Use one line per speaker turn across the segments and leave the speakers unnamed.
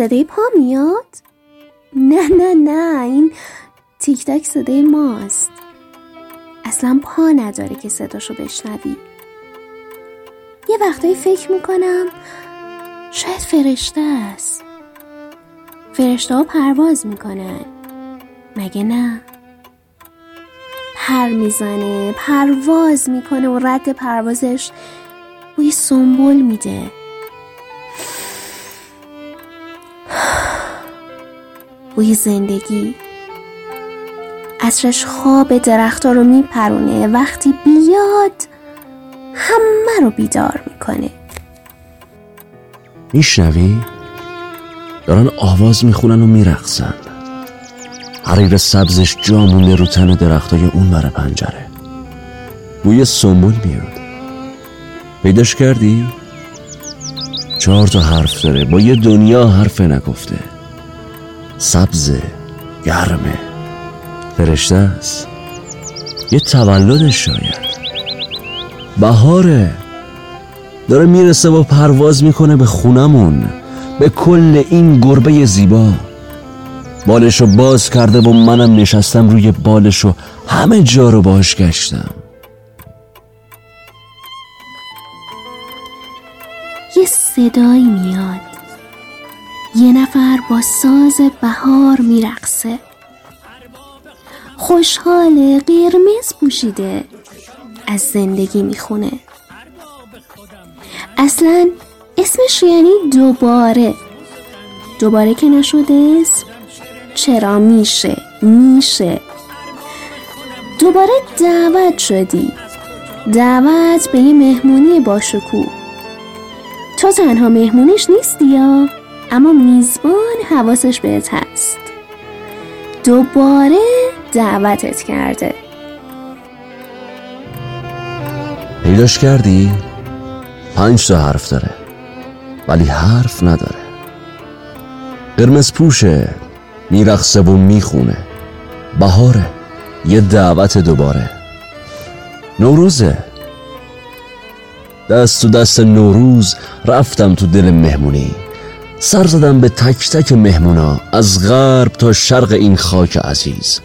صدای پا میاد؟ نه نه نه این تیک تاک صدای ماست. اصلا پا نداره که صداشو بشنوی. یه وقتایی فکر می‌کنم شاید فرشته است. فرشته ها پرواز می‌کنن. مگه نه؟ پر می‌زنه پرواز می‌کنه و رد پروازش بوی سنبول میده. بوی زندگی. اصرش خواب درختها رو میپرونه. وقتی بیاد همه رو بیدار می‌کنه.
میشنوی؟ دارن آواز می‌خونن و میرقصن. حریر سبزش جا مونده رو تن درختای اون بر پنجره. بوی سنبول میاد. پیداش کردی؟ چهار تا حرف داره. با یه دنیا حرف نگفته. سبزه گرمه فرشته است. یه تولدش شاید. بهاره داره می‌رسه و پرواز می‌کنه به خونمون به کل این گربه زیبا. بالشو باز کرده و منم نشستم روی بالشو همه جا رو باش گشتم.
یه صدایی میاد. یه نفر با ساز بهار میرقصه. خوشحال قرمز پوشیده. از زندگی می‌خونه. اصلا اسمش یعنی دوباره. دوباره که نشده اسم چرا میشه؟ میشه. دوباره دعوت شدی. دعوت به یه مهمونی باشکوه. تو تنها مهمونش نیستی یا؟ اما میزبان حواسش بهت هست. دوباره دعوتت کرده.
پیداش کردی؟ پنج تا حرف داره. ولی حرف نداره. قرمز پوشه میرخصه و می‌خونه. بهاره یه دعوت دوباره. نوروزه. دست تو دست نوروز رفتم تو دل مهمونی. سر زدم به تک تک مهمونا از غرب تا شرق این خاک عزیز.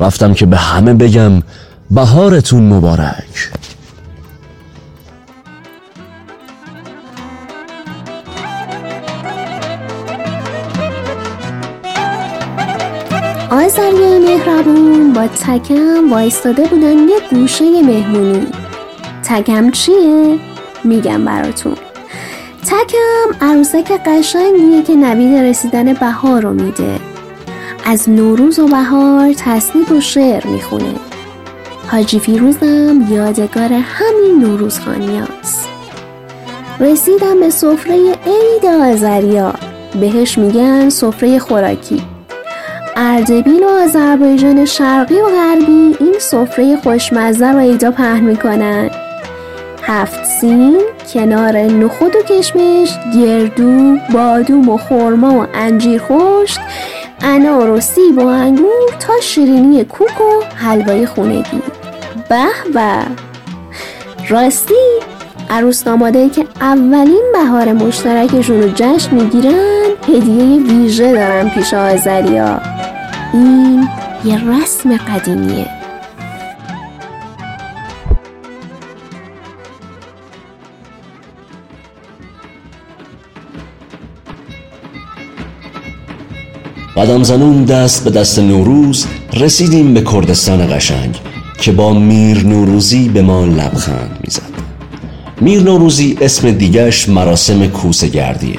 رفتم که به همه بگم بهارتون مبارک.
آزریای مهربون با تکم وایستاده بودن یه گوشه مهمونی. تکم چیه؟ میگم براتون. تکم عروسک قشنگیه که نوید رسیدن بهار رو میده. از نوروز و بهار تصنیف و شعر می‌خونه. حاجی فیروزم یادگار همین نوروز خانیاست رسیدم به سفره عید آذریا. بهش میگن سفره خوراکی. اردبیل و آذربایجان شرقی و غربی این سفره خوشمزه رو ایجا پهن می‌کنن. هفت سین کنار نخود و کشمش گردو بادوم و خرما و انجیر خشک انار و سیب و انگور تا شیرینی کوک و حلوای خونگی. به به. راستی عروس داماده که اولین بهار مشترکشون رو جشن می‌گیرن هدیه ویژه دارن پیش آذریا. این یه رسم قدیمیه.
قدم زنون دست به دست نوروز رسیدیم به کردستان قشنگ که با میر نوروزی به ما لبخند می‌زد. میر نوروزی اسم دیگش مراسم کوسه گردیه.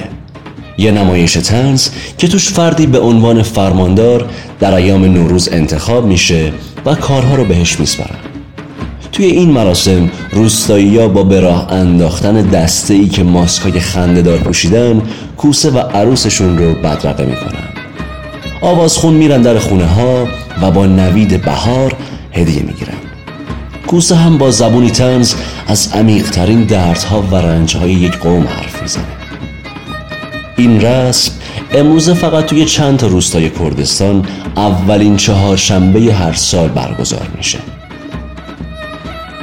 یه نمایش تنز که توش فردی به عنوان فرماندار در ایام نوروز انتخاب میشه و کارها رو بهش میسپرن توی این مراسم روستایی با به انداختن دسته ای که ماسکای خنده دار پوشیدن کوسه و عروسشون رو بدرقه می‌کنن. آوازخون میرن در خونه ها و با نوید بهار هدیه می‌گیرن. کوسه هم با زبونی تنز از عمیقترین دردها و رنجهای یک قوم حرف می‌زنه. این رسم امروزه فقط توی چند تا روستای کردستان اولین چهارشنبه هر سال برگزار میشه.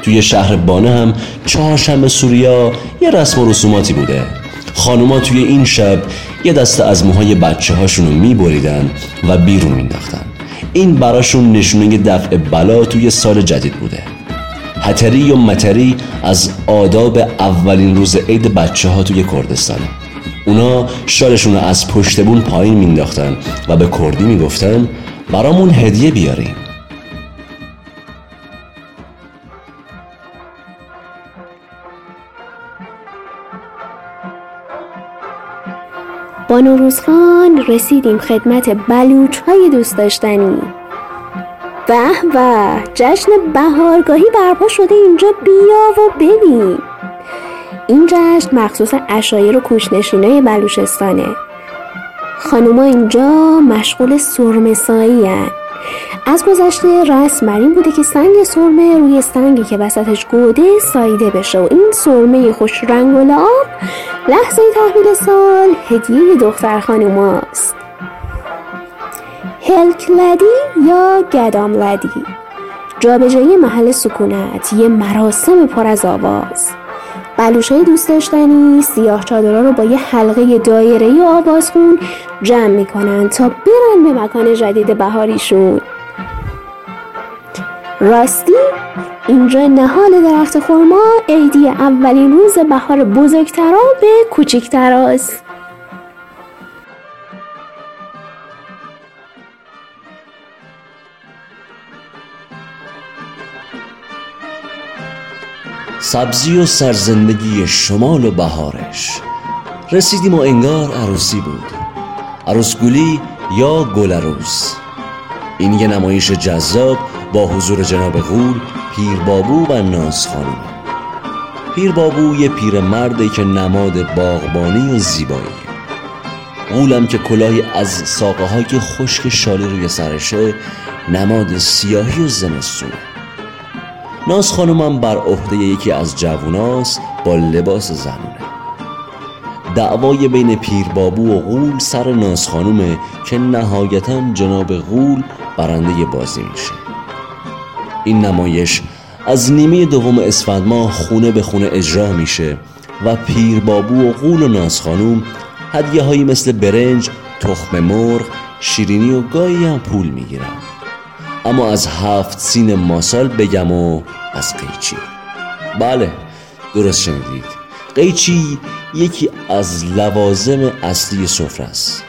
توی شهر بانه هم چهارشنبه سوریا یه رسم و رسوماتی بوده. خانوما توی این شب یه دسته از موهای بچه هاشون رو میبریدن و بیرون مینداختن این براشون نشونه دفع بلا توی سال جدید بوده. هتری و متری از آداب اولین روز عید بچه ها توی کردستانه اونا شالشون رو از پشت بون پایین مینداختن و به کردی می‌گفتن برامون هدیه بیاریم
با نوروز خان رسیدیم خدمت بلوچ های دوست داشتنی. به و جشن بهارگاهی برپا شده اینجا بیا و ببین این جشن مخصوص اشایر و کوشنشینای بلوچستانه. خانوما اینجا مشغول سرمسایی. از گذشته رسم بر این بوده که سنگ سرمه روی سنگی که وسطش گوده سایده بشه و این سرمه خوش رنگ و لعاب لحظه تحویل سال هدیه دختر خانوماست هلکلدی یا گداملدی؟ جابجایی محل سکونت یه مراسم پر از آواز. بلوش های دوست داشتنی سیاه چادرها رو با یه حلقه دایره آوازخون جمع می‌کنن تا برن به مکان جدید بهاریشون. راستی؟ اینجا نهال درخت خورما عیدی اولین روز بهار بزرگترا به کوچیکتراست
سبزی و سرزندگی شمال و بهارش. رسیدیم و انگار عروسی بود. عروسگولی یا گل عروس. این یه نمایش جذاب با حضور جناب غول پیر بابو و ناز خانم. پیر بابو یه پیر مرده که نماد باغبانی و زیبایی. غولم که کلاهی از ساقه های خشک شالی روی سرشه نماد سیاهی و زمستونه ناز خانومم بر عهده یکی از جووناست با لباس زنونه. دعوای بین پیر بابو و غول سر ناز خانومه که نهایتا جناب غول برنده بازی میشه. این نمایش از نیمه دوم اسفند ماه خونه به خونه اجرا میشه و پیر بابو و غول و ناز خانوم هدیه هایی مثل برنج، تخم مرغ، شیرینی و گاهی هم پول می‌گیرن. اما از هفت سین ماسال بگم و از قیچی. بله درست شنیدید. قیچی یکی از لوازم اصلی سفره است.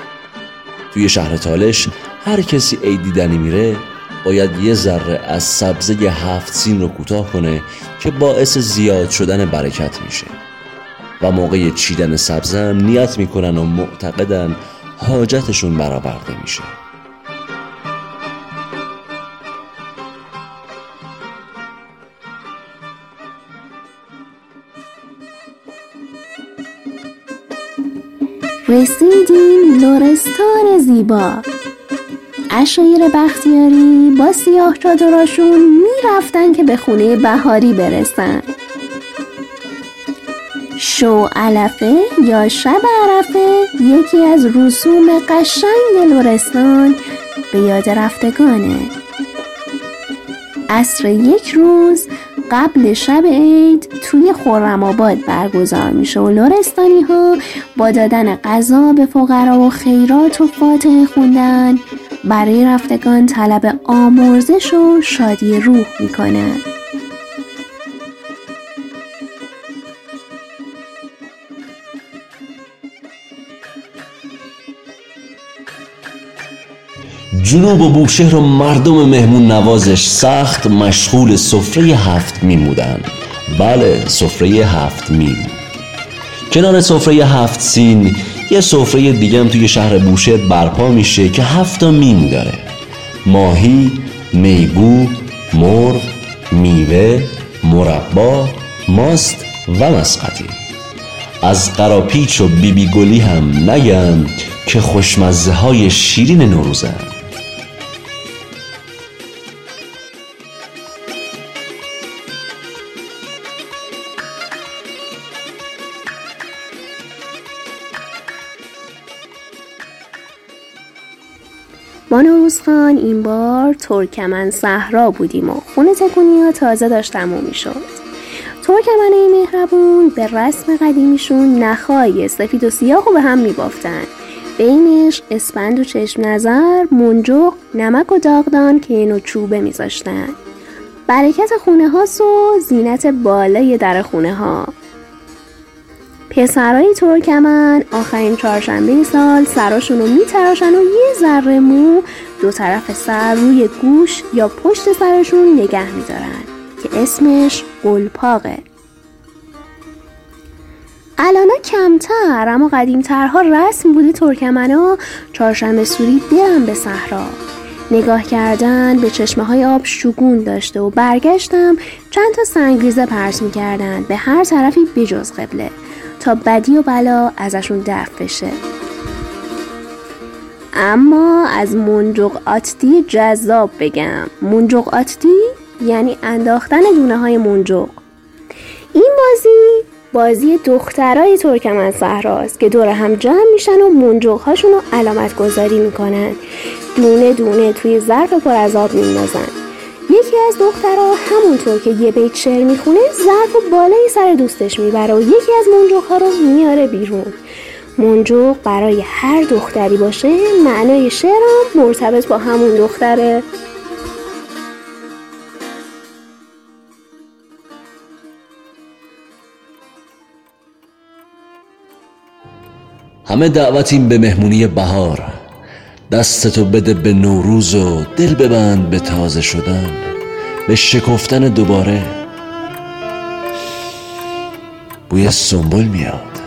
توی شهر تالش هر کسی عید دیدنی میره باید یه ذره از سبزه هفت سین رو کوتاه کنه که باعث زیاد شدن برکت میشه. و موقع چیدن سبزه هم نیت می‌کنن و معتقدن حاجتشون برآورده میشه.
رسیدیم لورستان زیبا. اشایر بختیاری با سیاه چادراشون می‌رفتن که به خونه بهاری برسن. شو علفه یا شب عرفه یکی از رسوم قشنگ لورستان به یاد رفتگانه. عصر یک روز قبل شب عید توی خورم آباد برگزار میشه و لورستانی ها با دادن غذا به فقرا و خیرات و فاتحه خوندن. برای رفتگان طلب آمرزش و شادی روح می‌کنن
جنوب و بوشهر و مردم مهمون نوازش سخت مشغول سفره هفت میم بودن. بله سفره هفت میم. کنار سفره هفت سین یه سفره دیگه هم توی شهر بوشهر برپا میشه که هفت میم داره. ماهی، میگو، مرغ، میوه، مربا، ماست و مسقطی. از قراپیچ و بیبی گلی هم نگم که خوشمزه های شیرین نوروزن
خان این بار ترکمن صحرا بودیم و خونه تکونی ها تازه داشت تموم می شد ترکمن مهربون به رسم قدیمیشون نخای سفید و سیاه رو به هم می بافتن بینش اسپند و چشم نظر منجق نمک و داغدان که اینو چوبه میذاشتن. برکت خونه ها و زینت بالای در خونه ها پسرای ترکمن آخرین چهارشنبه سال سراشون رو میتراشن و یه ذره مو دو طرف سر روی گوش یا پشت سرشون نگه میدارن که اسمش قلپاقه الان کمتر اما قدیمترها رسم بوده ترکمنا چهارشنبه سوری برن به صحرا. نگاه کردن به چشمه های آب شگون داشته و برگشتم چند تا سنگریزه پرس می‌کردن به هر طرفی بجز قبله. تا بدی و بلا ازشون دفع بشه. اما از منجق آتتی جذاب بگم. منجق آتتی یعنی انداختن دونه های منجق این بازی بازی دخترای ترکمن صحراست که دور هم جمع میشن و منجق هاشون رو علامت گذاری می‌کنن. دونه دونه توی ظرف پر از آب میندازن. یکی از دخترها همونطور که یه بیت شعر می‌خونه ظرف و بالای سر دوستش می‌بره و یکی از منجوق ها رو میاره بیرون. منجوق برای هر دختری باشه معنای شعرم مرتبط با همون دختره.
همه دعوتیم به مهمونی بهار. دستتو بده به نوروز و دل ببند به تازه شدن به شکفتن دوباره. بوی سنبول میاد.